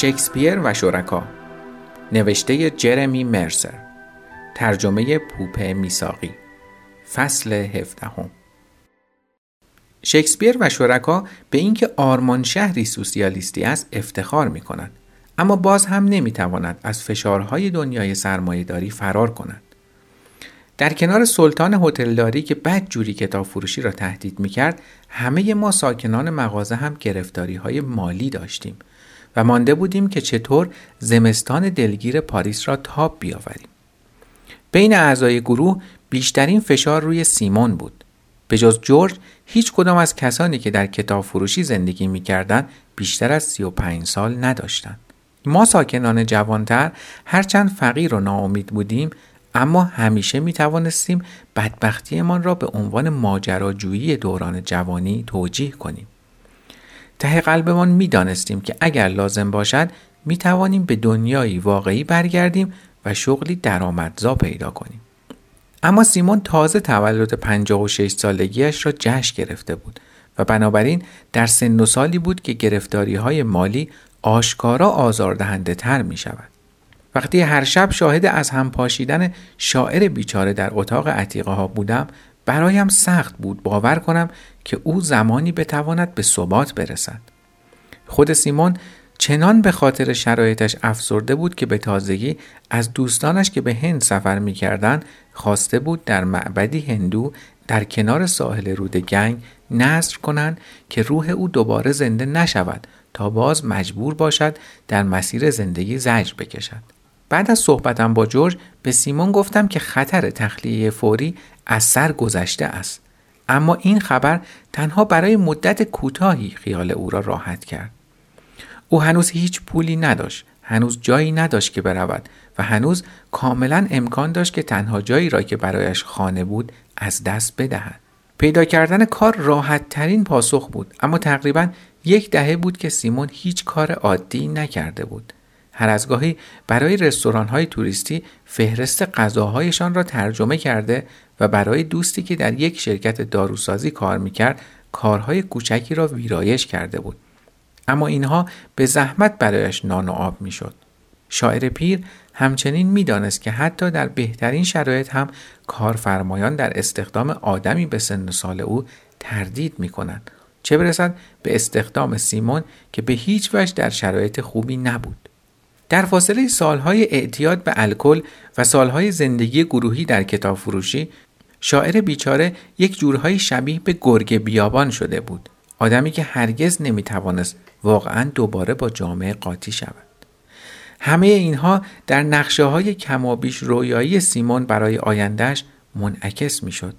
شکسپیر و شرکا. نوشته جرمی مرسر. ترجمه پوپه میساقی فصل هفدهم. شکسپیر و شرکا به اینکه آرمان شهری سوسیالیستی است افتخار می کنند اما باز هم نمی تواند از فشارهای دنیای سرمایهداری فرار کند در کنار سلطان هتلداری که بد جوری کتاب فروشی را تهدید می کرد همه ما ساکنان مغازه هم گرفتاری های مالی داشتیم. و مانده بودیم که چطور زمستان دلگیر پاریس را تاب بیاوریم. بین اعضای گروه بیشترین فشار روی سیمون بود. به جز جورج هیچ کدام از کسانی که در کتاب فروشی زندگی می کردن بیشتر از 35 سال نداشتند. ما ساکنان جوانتر هرچند فقیر و ناامید بودیم اما همیشه می توانستیم بدبختیمان را به عنوان ماجراجویی دوران جوانی توجیه کنیم. ته قلبمان می دانستیم که اگر لازم باشد می توانیم به دنیایی واقعی برگردیم و شغلی درآمدزا پیدا کنیم. اما سیمون تازه تولد 56 سالگیش را جشن گرفته بود و بنابراین در سن و سالی بود که گرفتاری های مالی آشکارا آزاردهنده تر می شود. وقتی هر شب شاهد از هم پاشیدن شاعر بیچاره در اتاق عتیقه ها بودم برایم سخت بود باور کنم که او زمانی بتواند به ثبات برسد. خود سیمون چنان به خاطر شرایطش افسرده بود که به تازگی از دوستانش که به هند سفر می کردن خواسته بود در معبدی هندو در کنار ساحل رود گنگ نظر کنند که روح او دوباره زنده نشود تا باز مجبور باشد در مسیر زندگی زجر بکشد. بعد از صحبتم با جورج به سیمون گفتم که خطر تخلیه فوری از سر گذشته است. اما این خبر تنها برای مدت کوتاهی خیال او را راحت کرد. او هنوز هیچ پولی نداشت هنوز جایی نداشت که برود و هنوز کاملا امکان داشت که تنها جایی را که برایش خانه بود از دست بدهد. پیدا کردن کار راحت ترین پاسخ بود اما تقریبا یک دهه بود که سیمون هیچ کار عادی نکرده بود. هر از گاهی برای رستوران های توریستی فهرست غذاهایشان را ترجمه کرده و برای دوستی که در یک شرکت داروسازی کار می‌کرد کارهای کوچکی را ویرایش کرده بود اما اینها به زحمت برایش نان و آب می‌شد شاعر پیر همچنین می‌دانست که حتی در بهترین شرایط هم کارفرمایان در استخدام آدمی به سن سال او تردید می کنند. چه برسد به استخدام سیمون که به هیچ وجه در شرایط خوبی نبود. در فاصله سالهای اعتیاد به الکل و سالهای زندگی گروهی در کتاب فروشی شاعر بیچاره یک جورهای شبیه به گرگ بیابان شده بود. آدمی که هرگز نمی‌توانست واقعا دوباره با جامعه قاطی شود. همه اینها در نقشه های کمابیش رویایی سیمون برای آیندهش منعکس می‌شد.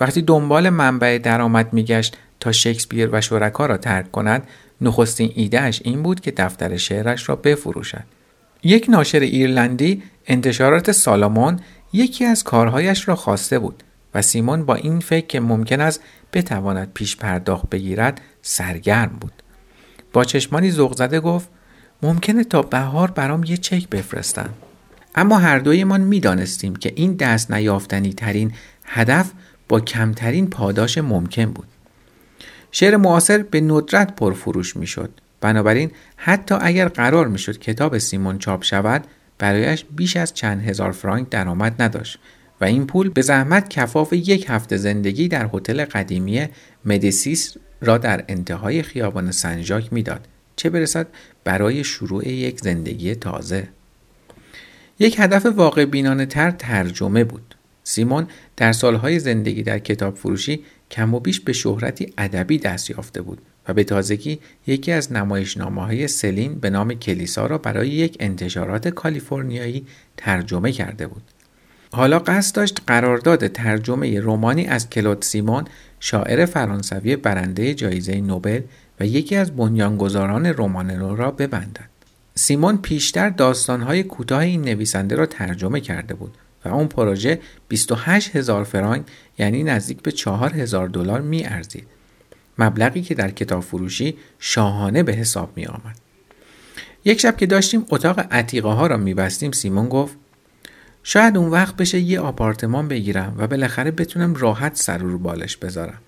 وقتی دنبال منبع درآمد میگشت تا شکسپیر و شرکا را ترک کند نخستین ایدهش این بود که دفتر شعرش را بفروشد. یک ناشر ایرلندی انتشارات سالامون یکی از کارهایش را خواسته بود و سیمون با این فکر که ممکن است بتواند پیش پرداخت بگیرد سرگرم بود. با چشمانی ذوق زده گفت ممکنه تا بهار برام یه چک بفرستن. اما هر دویمان می‌دانستیم که این دست نیافتنی ترین هدف با کمترین پاداش ممکن بود. شعر معاصر به ندرت پرفروش می‌شد. بنابراین حتی اگر قرار می‌شد کتاب سیمون چاپ شود برایش بیش از چند هزار فرانک درآمد نداشت و این پول به زحمت کفاف یک هفته زندگی در هتل قدیمی مدیسیس را در انتهای خیابان سنجاک می‌داد چه برسد برای شروع یک زندگی تازه. یک هدف واقع بینانه تر ترجمه بود. سیمون در سالهای زندگی در کتاب فروشی کم و بیش به شهرتی ادبی دست یافته بود و به تازگی یکی از نمایشنامه های سلین به نام کلیسا را برای یک انتشارات کالیفرنیایی ترجمه کرده بود. حالا قصد داشت قرارداد ترجمه رومانی از کلود سیمون شاعر فرانسوی برنده جایزه نوبل و یکی از بنیانگذاران رمانلو را ببندد. سیمون پیشتر داستانهای کوتاه این نویسنده را ترجمه کرده بود اون پروژه 28 هزار فرانک یعنی نزدیک به 4 هزار دلار می ارزید. مبلغی که در کتاب فروشی شاهانه به حساب می آمد. یک شب که داشتیم اتاق عتیقه ها را می بستیم سیمون گفت شاید اون وقت بشه یه آپارتمان بگیرم و بالاخره بتونم راحت سر رو بالش بذارم.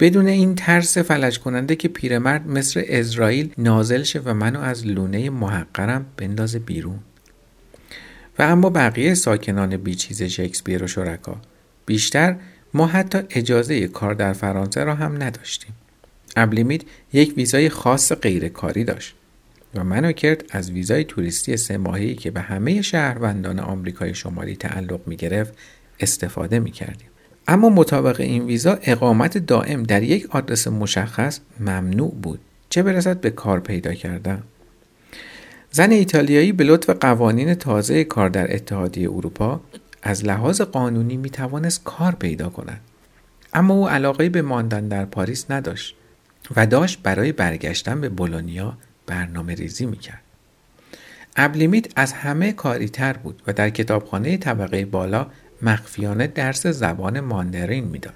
بدون این ترس فلج کننده که پیرمرد مثل اسرائیل نازل شه و منو از لونه محقرم بندازه بیرون و اما بقیه ساکنان بیچیز شکسپیر و شرکا. بیشتر ما حتی اجازه کار در فرانسه را هم نداشتیم. ابلیمید یک ویزای خاص غیرکاری داشت و منو کرد از ویزای توریستی سه ماهی که به همه شهروندان آمریکای شمالی تعلق می گرفت استفاده می کردیم. اما مطابق این ویزا اقامت دائم در یک آدرس مشخص ممنوع بود. چه برسد به کار پیدا کردن؟ زن ایتالیایی به لطف قوانین تازه کار در اتحادیه اروپا از لحاظ قانونی می توانست کار پیدا کند اما او علاقه به ماندن در پاریس نداشت و داشت برای برگشتن به بولونیا برنامه ریزی می کرد. ابلیمیت از همه کاری تر بود و در کتابخانه طبقه بالا مخفیانه درس زبان ماندرین می‌داد.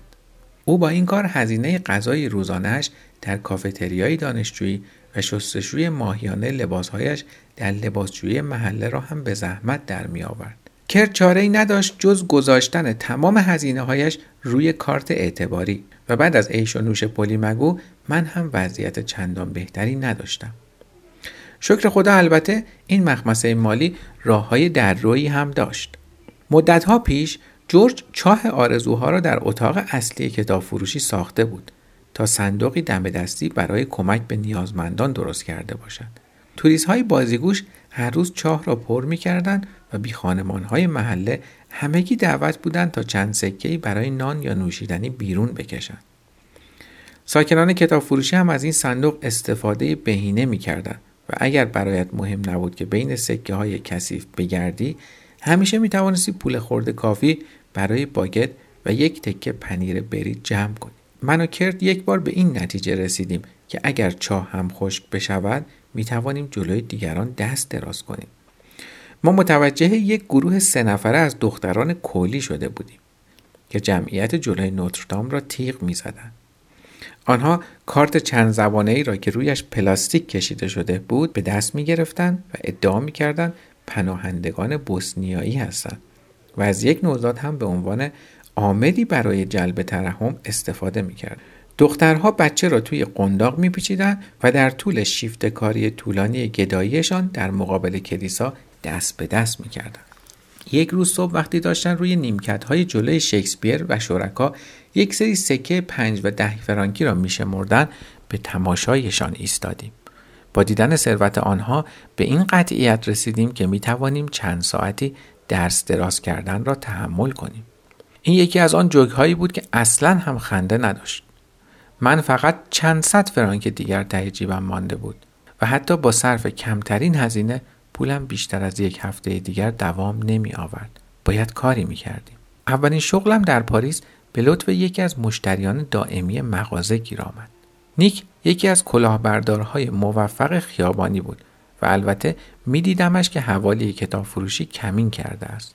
او با این کار هزینه غذای روزانهش در کافتریای دانشجویی و شستشوی ماهیانه لباسهایش در لباسجویی محله را هم به زحمت در می آورد. کرد چاره ای نداشت جز گذاشتن تمام هزینه هایش روی کارت اعتباری و بعد از عیش و نوش پلی مگو من هم وضعیت چندان بهتری نداشتم. شکر خدا البته این مخمسه مالی راه های دررویی هم داشت. مدتها پیش جورج چاه آرزوها را در اتاق اصلی کتاب فروشی ساخته بود تا صندوقی دم دستی برای کمک به نیازمندان درست کرده باشد. توریست های بازیگوش هر روز چاه را پر می کردن و بی خانمان های محله همگی دعوت بودند تا چند سکهی برای نان یا نوشیدنی بیرون بکشند. ساکنان کتاب فروشی هم از این صندوق استفاده بهینه می کردن و اگر برایت مهم نبود که بین سکه های کثیف بگردی همیشه می توانستی پول خورده کافی برای باگت و یک تکه پنیر برید جمع کنی. من و کرد یک بار به این نتیجه رسیدیم که اگر چاه هم خشک بشود می توانیم جلوی دیگران دست دراز کنیم. ما متوجه یک گروه سه نفره از دختران کولی شده بودیم که جمعیت جلوی نوتردام را تیغ می زدن. آنها کارت چند زبانه ای را که رویش پلاستیک کشیده شده بود به دست می گرفتن و ادعا می کردن پناهندگان بوسنیایی هستند و از یک نوزاد هم به عنوان آمدی برای جلب ترحم استفاده می کرد. دخترها بچه را توی قنداق میپیچیدند و در طول شیفت کاری طولانی گداییشان در مقابل کلیسا دست به دست می‌کردند. یک روز صبح وقتی داشتن روی نیمکت های جلوی شکسپیر و شرکا یک سری سکه پنج و ده فرانکی را میشمردن به تماشایشان ایستادیم. با دیدن ثروت آنها به این قطعیت رسیدیم که می توانیم چند ساعتی درس دراز کردن را تحمل کنیم. این یکی از آن جوک هایی بود که اصلا هم خنده نداشت. من فقط چند صد فرانک دیگر ته جیبم مانده بود و حتی با صرف کمترین هزینه پولم بیشتر از یک هفته دیگر دوام نمی آورد. باید کاری می کردیم. اولین شغلم در پاریس به لطف یکی از مشتریان دائمی مغازه گیر آمد. نیک یکی از کلاهبردارهای موفق خیابانی بود و البته میدیدمش که حوالی کتاب فروشی کمین کرده است.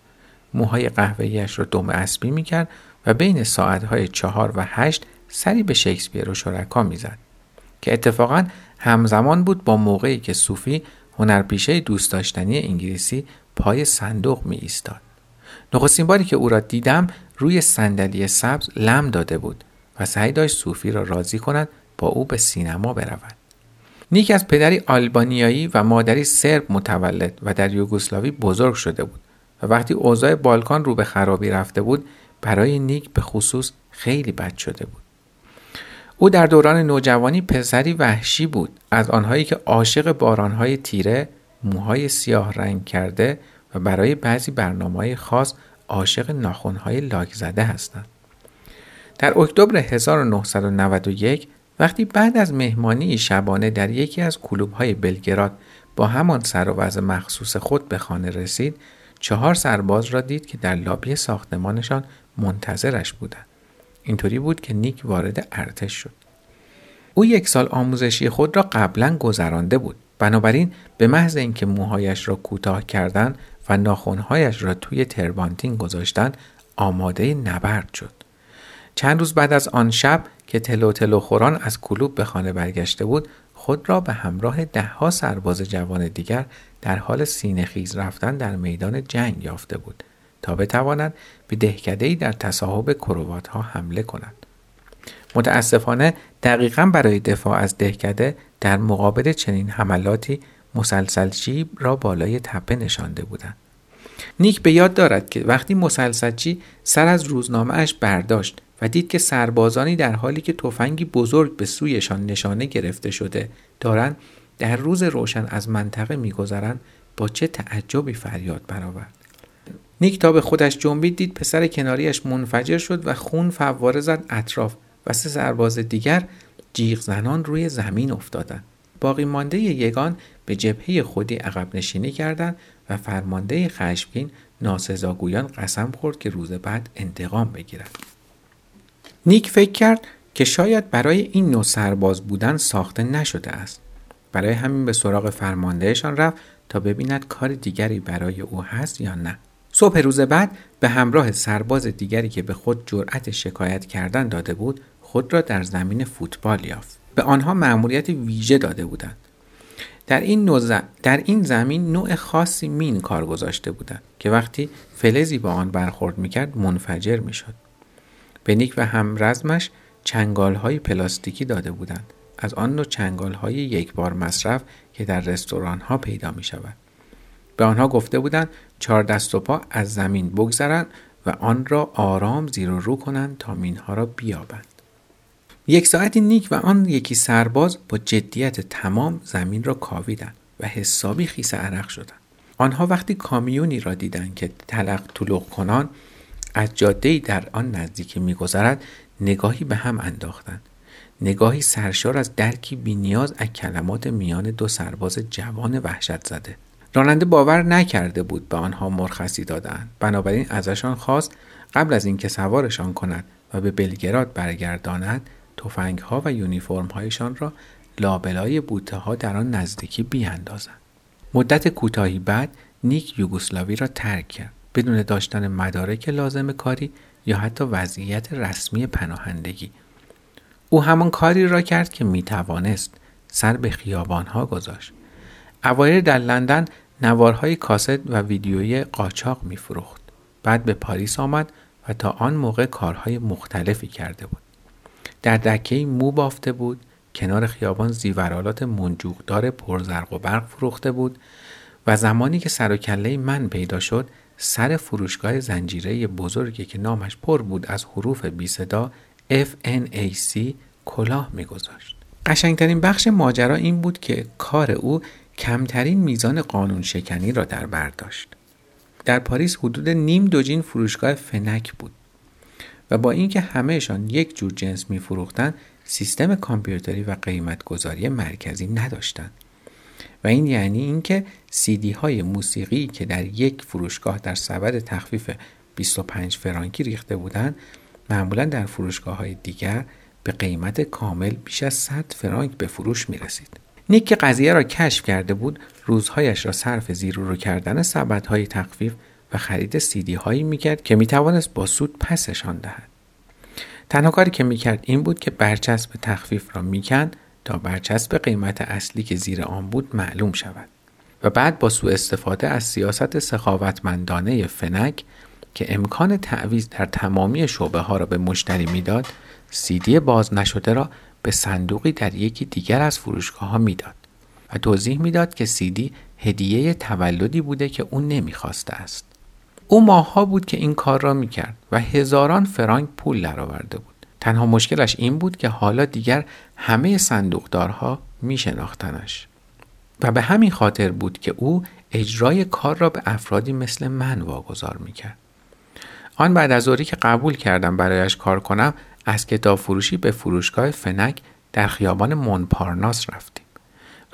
موهای قهوه‌ایش را دم اسبی می‌کرد و بین ساعتهای چهار و هشت سری به شکسپیر و شرکا می‌زد که اتفاقا همزمان بود با موقعی که صوفی هنرپیشه دوست داشتنی انگلیسی پای صندوق می ایستاد. نخستین باری که او را دیدم روی صندلی سبز لم داده بود و سعی داشت صوفی را راضی کند با او به سینما برود. نیک از پدری آلبانیایی و مادری سرب متولد و در یوگسلاوی بزرگ شده بود و وقتی اوضاع بالکان رو به خرابی رفته بود برای نیک به خصوص خیلی بد شده بود. او در دوران نوجوانی پسری وحشی بود از آنهایی که عاشق بارانهای تیره موهای سیاه رنگ کرده و برای بعضی برنامه خاص عاشق ناخونهای لاک زده هستند. در اکتبر 1991 وقتی بعد از مهمانی شبانه در یکی از کلوب‌های بلگراد با همان سر و وضع مخصوص خود به خانه رسید چهار سرباز را دید که در لابی ساختمانشان منتظرش بودند. اینطوری بود که نیک وارد ارتش شد. او یک سال آموزشی خود را قبلا گذرانده بود. بنابراین به محض اینکه موهایش را کوتاه کردن و ناخونهایش را توی تربانتین گذاشتن آماده نبرد شد. چند روز بعد از آن شب که تلو تلو خوران از کلوب به خانه برگشته بود خود را به همراه دهها سرباز جوان دیگر در حال سینه خیز رفتن در میدان جنگ یافته بود تا بتواند به دهکدهی در تصاحب کروات ها حمله کند متاسفانه دقیقا برای دفاع از دهکده در مقابل چنین حملاتی مسلسل جیب را بالای تپه نشانده بودند. نیک به یاد دارد که وقتی مسلسلچی سر از روزنامه اش برداشت و دید که سربازانی در حالی که تفنگی بزرگ به سویشان نشانه گرفته شده دارند در روز روشن از منطقه میگذرند با چه تعجبی فریاد برآورد. نیک تا به خودش جنبید دید پسر کناریش منفجر شد و خون فواره زد اطراف و سه سرباز دیگر جیغ زنان روی زمین افتادند. باقی مانده یگان به جبهه خودی عقب نشینی کردند و فرمانده خشمگین ناسزاگویان قسم خورد که روز بعد انتقام بگیرد. نیک فکر کرد که شاید برای این نوع سرباز بودن ساخته نشده است. برای همین به سراغ فرماندهشان رفت تا ببیند کار دیگری برای او هست یا نه. صبح روز بعد به همراه سرباز دیگری که به خود جرأت شکایت کردن داده بود خود را در زمین فوتبال یافت. به آنها مأموریت ویژه داده بودند. در این, نوع در این زمین نوع خاصی مین کار گذاشته بودند که وقتی فلزی با آن برخورد می‌کرد منفجر می‌شد. به نیک و همرزمش چنگال های پلاستیکی داده بودند. از آن نوع چنگال های یک بار مصرف که در رستوران ها پیدا می شود. به آنها گفته بودند چهار دست و پا از زمین بگذرند و آن را آرام زیر و رو کنند تا مینها را بیابند. یک ساعتی نیک و آن یکی سرباز با جدیت تمام زمین را کاویدند و حسابی خیس عرق شدند. آنها وقتی کامیونی را دیدند که تلق طلوق کنان از جاده در آن نزدیکی میگذرد نگاهی به هم انداختند نگاهی سرشار از درکی بینیاز از کلمات میان دو سرباز جوان وحشت زده. راننده باور نکرده بود به آنها مرخصی دادند بنابراین ازشان خواست قبل از اینکه سوارشان کند و به بلگراد برگرداند تفنگ ها و یونیفرم هایشان را لابلای بوته ها در آن نزدیکی بیاندازند. مدت کوتاهی بعد نیک یوگسلاوی را ترک کرد. بدون داشتن مدارک لازم کاری یا حتی وضعیت رسمی پناهندگی او همان کاری را کرد که می توانست سر به خیابانها گذاشت اوایل در لندن نوارهای کاست و ویدیویی قاچاق می فروخت. بعد به پاریس آمد و تا آن موقع کارهای مختلفی کرده بود. در دکه مو بافته بود، کنار خیابان زیورالات منجوقدار پرزرق و برق فروخته بود و زمانی که سر و کله من پیدا شد سر فروشگاه زنجیره بزرگی که نامش پر بود از حروف بی صدا FNAC کلاه میگذاشت. قشنگترین بخش ماجرا این بود که کار او کمترین میزان قانون شکنی را در بر داشت. در پاریس حدود نیم دوجین فروشگاه فنک بود و با اینکه همهشان یک جور جنس میفروختند سیستم کامپیوتری و قیمت گذاری مرکزی نداشتند و این یعنی اینکه سیدی های موسیقی که در یک فروشگاه در سبد تخفیف 25 فرانکی ریخته بودند معمولا در فروشگاه های دیگر به قیمت کامل بیش از 100 فرانک به فروش می رسید. نیک که قضیه را کشف کرده بود روزهایش را صرف زیر رو کردن های تخفیف و خرید سیدی هایی می کرد که می توانست با سود پسشان دهد. تنها کاری که می کرد این بود که برچسب تخفیف را می کند تا برچسب قیمت اصلی که زیر آن بود معلوم شود و بعد با سوء استفاده از سیاست سخاوتمندانه فنک که امکان تعویض در تمامی شعبه ها را به مشتری می‌داد سیدی باز نشده را به صندوقی در یکی دیگر از فروشگاه ها می‌داد و توضیح می‌داد که سیدی هدیه تولدی بوده که او نمی‌خواسته است. او ماهها بود که این کار را می‌کرد و هزاران فرانک پول درآورده بود. تنها مشکلش این بود که حالا دیگر همه صندوقدارها میشناختنش. و به همین خاطر بود که او اجرای کار را به افرادی مثل من واگذار می‌کرد. آن بعد از اوری که قبول کردم برایش کار کنم از کتاب فروشی به فروشگاه فنک در خیابان مونپارناس رفتیم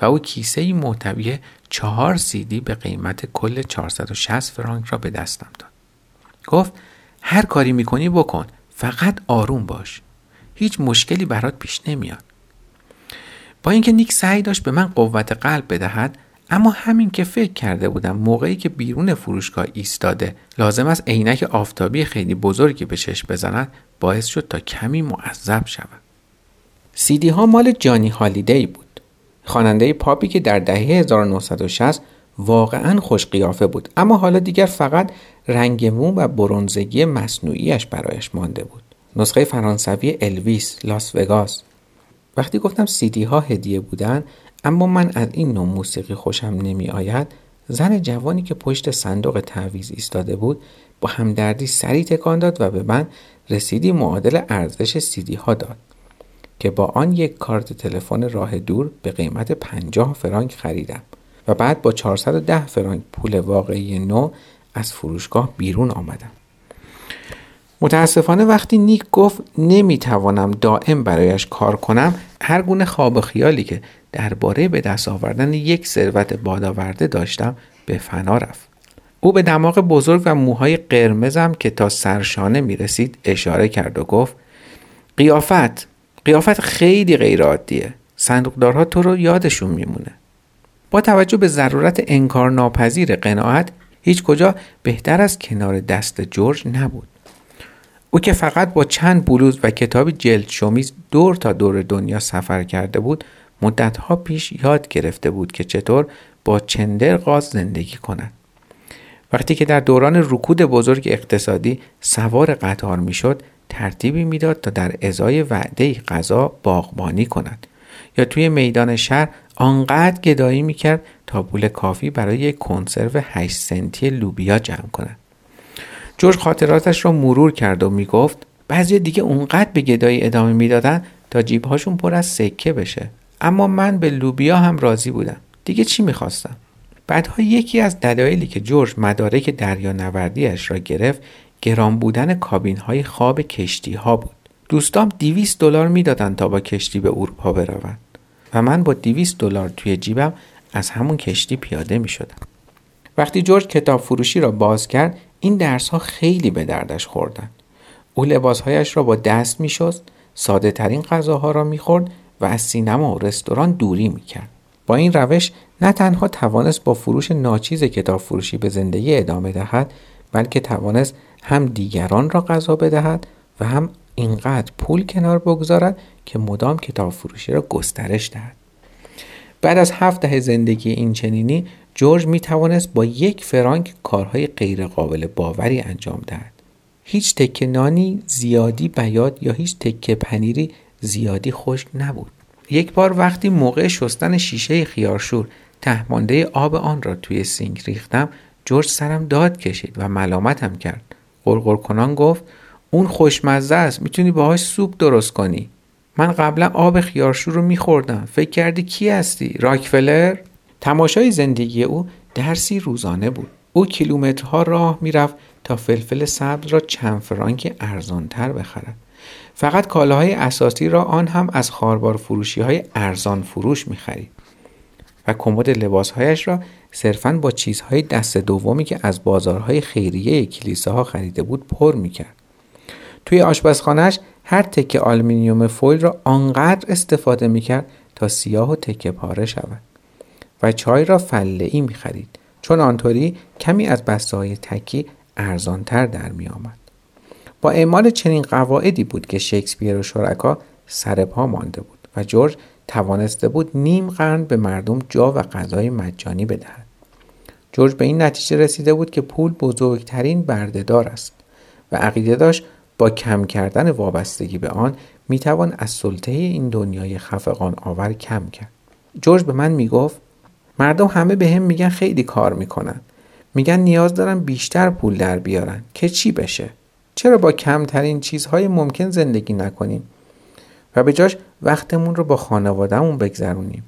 و او کیسه ای محتوی چهار سیدی به قیمت کل 460 فرانک را به دستم داد. گفت هر کاری می‌کنی بکن فقط آروم باش. هیچ مشکلی برات پیش نمیاد. با اینکه نیک سعی داشت به من قوت قلب بدهد اما همین که فکر کرده بودم موقعی که بیرون فروشگاه ایستاده لازم است عینک آفتابی خیلی بزرگی به چشم بزند باعث شد تا کمی معذب شود. سیدی ها مال جانی هالیدی بود. خواننده پاپی که در دهه 1960 واقعا خوش قیافه بود اما حالا دیگر فقط رنگ مو و برونزگی مصنوعیش برایش مانده بود. نسخه فرانسوی الویس لاس وگاس. وقتی گفتم سیدی ها هدیه بودن اما من از این نوع موسیقی خوشم نمی آید زن جوانی که پشت صندوق تعویز ایستاده بود با همدردی سری تکان داد و به من رسیدی معادل ارزش سیدی ها داد که با آن یک کارت تلفن راه دور به قیمت 50 فرانک خریدم و بعد با 410 فرانک پول واقعی نو از فروشگاه بیرون آمدم. متاسفانه وقتی نیک گفت نمی‌توانم دائم برایش کار کنم هر گونه خواب خیالی که درباره به دست آوردن یک ثروت بادآورده داشتم به فنا رفت. او به دماغ بزرگ و موهای قرمزم که تا سرشانه می رسید اشاره کرد و گفت قیافت قیافت خیلی غیرعادیه. صندوقدارها تو رو یادشون میمونه. با توجه به ضرورت انکار ناپذیر قناعت هیچ کجا بهتر از کنار دست جورج نبود. او که فقط با چند بلوز و کتابی جلد شمیز دور تا دور دنیا سفر کرده بود مدتها پیش یاد گرفته بود که چطور با چندر غاز زندگی کند. وقتی که در دوران رکود بزرگ اقتصادی سوار قطار می‌شد ترتیبی می‌داد تا در ازای وعده غذا باغبانی کند. یا توی میدان شهر آنقدر گدایی می‌کرد تا پول کافی برای یک کنسرو 8 سنتی لوبیا جمع کند. جورج خاطراتش را مرور کرد و می‌گفت بعضی دیگه اونقدر به گدایی ادامه می‌دادن تا جیبهاشون پر از سکه بشه. اما من به لوبیا هم راضی بودم دیگه چی می‌خواستم بعدها یکی از دلایلی که جورج مدارک دریا نوردیش را گرفت گران بودن کابین های خواب کشتی ها بود دوستام 200 دلار می‌دادند تا با کشتی به اروپا بروند و من با 200 دلار توی جیبم از همون کشتی پیاده می شدم. وقتی جورج کتاب فروشی را باز کرد این درس ها خیلی به دردش خوردن. او لباسهایش را با دست می شست، ساده ترین غذاها را می خورد و از سینما و رستوران دوری می کرد. با این روش نه تنها توانست با فروش ناچیز کتاب فروشی به زندگی ادامه دهد بلکه توانست هم دیگران را غذا بدهد و هم اینقدر پول کنار بگذارد که مدام کتاب فروشی را گسترش دهد بعد از هفت دهه زندگی این چنینی جورج می توانست با یک فرانک کارهای غیرقابل باوری انجام دهد هیچ تکه نانی زیادی بیاد یا هیچ تکه پنیری زیادی خشک نبود. یک بار وقتی موقع شستن شیشه خیارشور تهمانده آب آن را توی سینک ریختم جورج سرم داد کشید و ملامتم کرد. قرقر کنان گفت اون خوشمزه است می‌تونی باهاش سوپ درست کنی. من قبلا آب خیارشور رو میخوردم. فکر کردی کی هستی؟ راکفلر؟ تماشای زندگی او درسی روزانه بود. او کیلومترها راه می‌رفت تا فلفل سبز را چند فرانک ارزانتر بخرد. فقط کالاهای اساسی را آن هم از خاربار فروشی های ارزان فروش می خرید و کمد لباسهایش را صرفا با چیزهای دست دومی که از بازارهای خیریه کلیساها خریده بود پر می کرد. توی آشپزخانهش هر تکه آلمینیوم فویل را آنقدر استفاده می کرد تا سیاه و تکه پاره شود و چای را فله ای می خرید چون آنطوری کمی از بسته های تکی ارزانتر در می آمد. با اعمال چنین قواعدی بود که شکسپیر و شرکا سر پا مانده بود و جورج توانسته بود نیم قرن به مردم جا و غذای مجانی بدهد. جورج به این نتیجه رسیده بود که پول بزرگترین بردهدار است و عقیده داشت با کم کردن وابستگی به آن می‌توان از سلطه این دنیای خفقان آور کم کرد. جورج به من می‌گفت مردم همه به هم میگن خیلی کار می‌کنن. میگن نیاز دارن بیشتر پول در بیارن. که چی بشه؟ چرا با کمترین چیزهای ممکن زندگی نکنیم؟ و به جاش وقتمون رو با خانوادهمون بگذرونیم.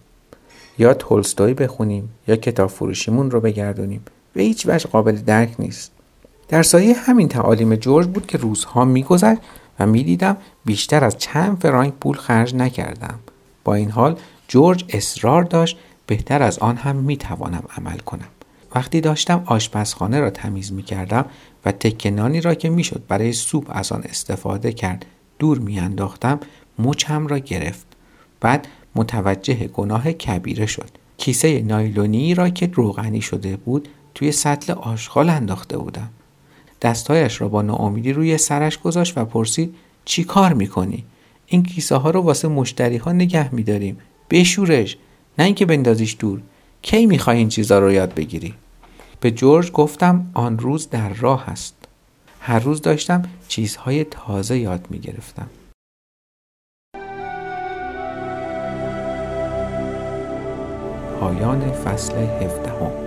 یا تولستوی بخونیم یا کتاب فروشیمون رو بگردونیم. و هیچ وجه قابل درک نیست. در سایه همین تعالیم جورج بود که روزها میگذشت و می‌دیدم بیشتر از چند فرانک پول خرج نکردم. با این حال جورج اصرار داشت بهتر از آن هم می‌توانم عمل کنم. وقتی داشتم آشپزخانه را تمیز می کردم و تکنانی را که می‌شد برای سوپ از آن استفاده کرد دور میانداختم مچم را گرفت. بعد متوجه گناه کبیره شد. کیسه نایلونی را که روغنی شده بود توی سطل آشغال انداخته بودم. دستایش را با ناامیدی روی سرش گذاشت و پرسید چی کار می‌کنی؟ این کیسه ها رو واسه مشتری ها نگه میداریم. بشورش نه اینکه بندازیش دور. کی می‌خوای این چیزا رو یاد بگیری؟ به جورج گفتم آن روز در راه است هر روز داشتم چیزهای تازه یاد می گرفتم. پایان فصل 17